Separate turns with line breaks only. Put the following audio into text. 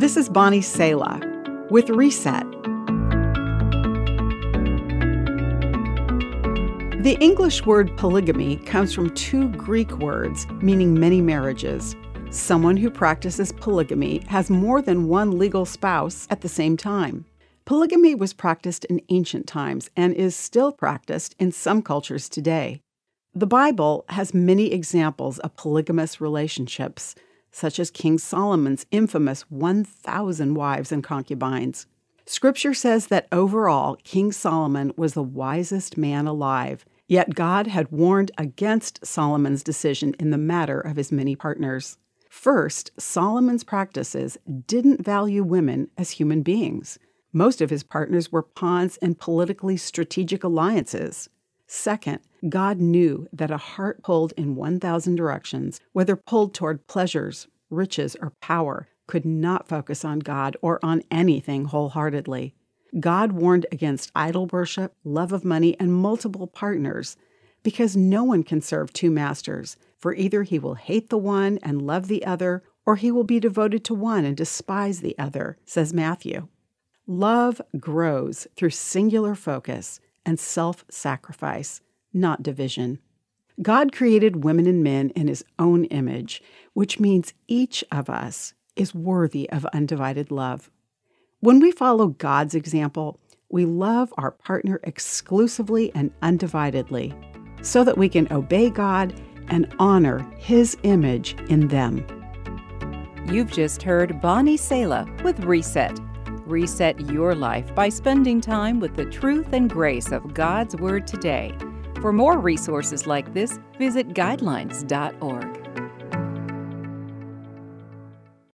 This is Bonnie Sala with Reset. The English word polygamy comes from two Greek words meaning many marriages. Someone who practices polygamy has more than one legal spouse at the same time. Polygamy was practiced in ancient times and is still practiced in some cultures today. The Bible has many examples of polygamous relationships, such as King Solomon's infamous 1,000 wives and concubines. Scripture says that overall, King Solomon was the wisest man alive, yet God had warned against Solomon's decision in the matter of his many partners. First, Solomon's practices didn't value women as human beings. Most of his partners were pawns in politically strategic alliances. Second, God knew that a heart pulled in 1,000 directions, whether pulled toward pleasures, riches, or power, could not focus on God or on anything wholeheartedly. God warned against idol worship, love of money, and multiple partners, because no one can serve two masters, for either he will hate the one and love the other, or he will be devoted to one and despise the other, says Matthew. Love grows through singular focus and self sacrifice, not division. God created women and men in his own image, which means each of us is worthy of undivided love. When we follow God's example, we love our partner exclusively and undividedly so that we can obey God and honor his image in them.
You've just heard Bonnie Sala with Reset. Reset your life by spending time with the truth and grace of God's Word today. For more resources like this, visit guidelines.org.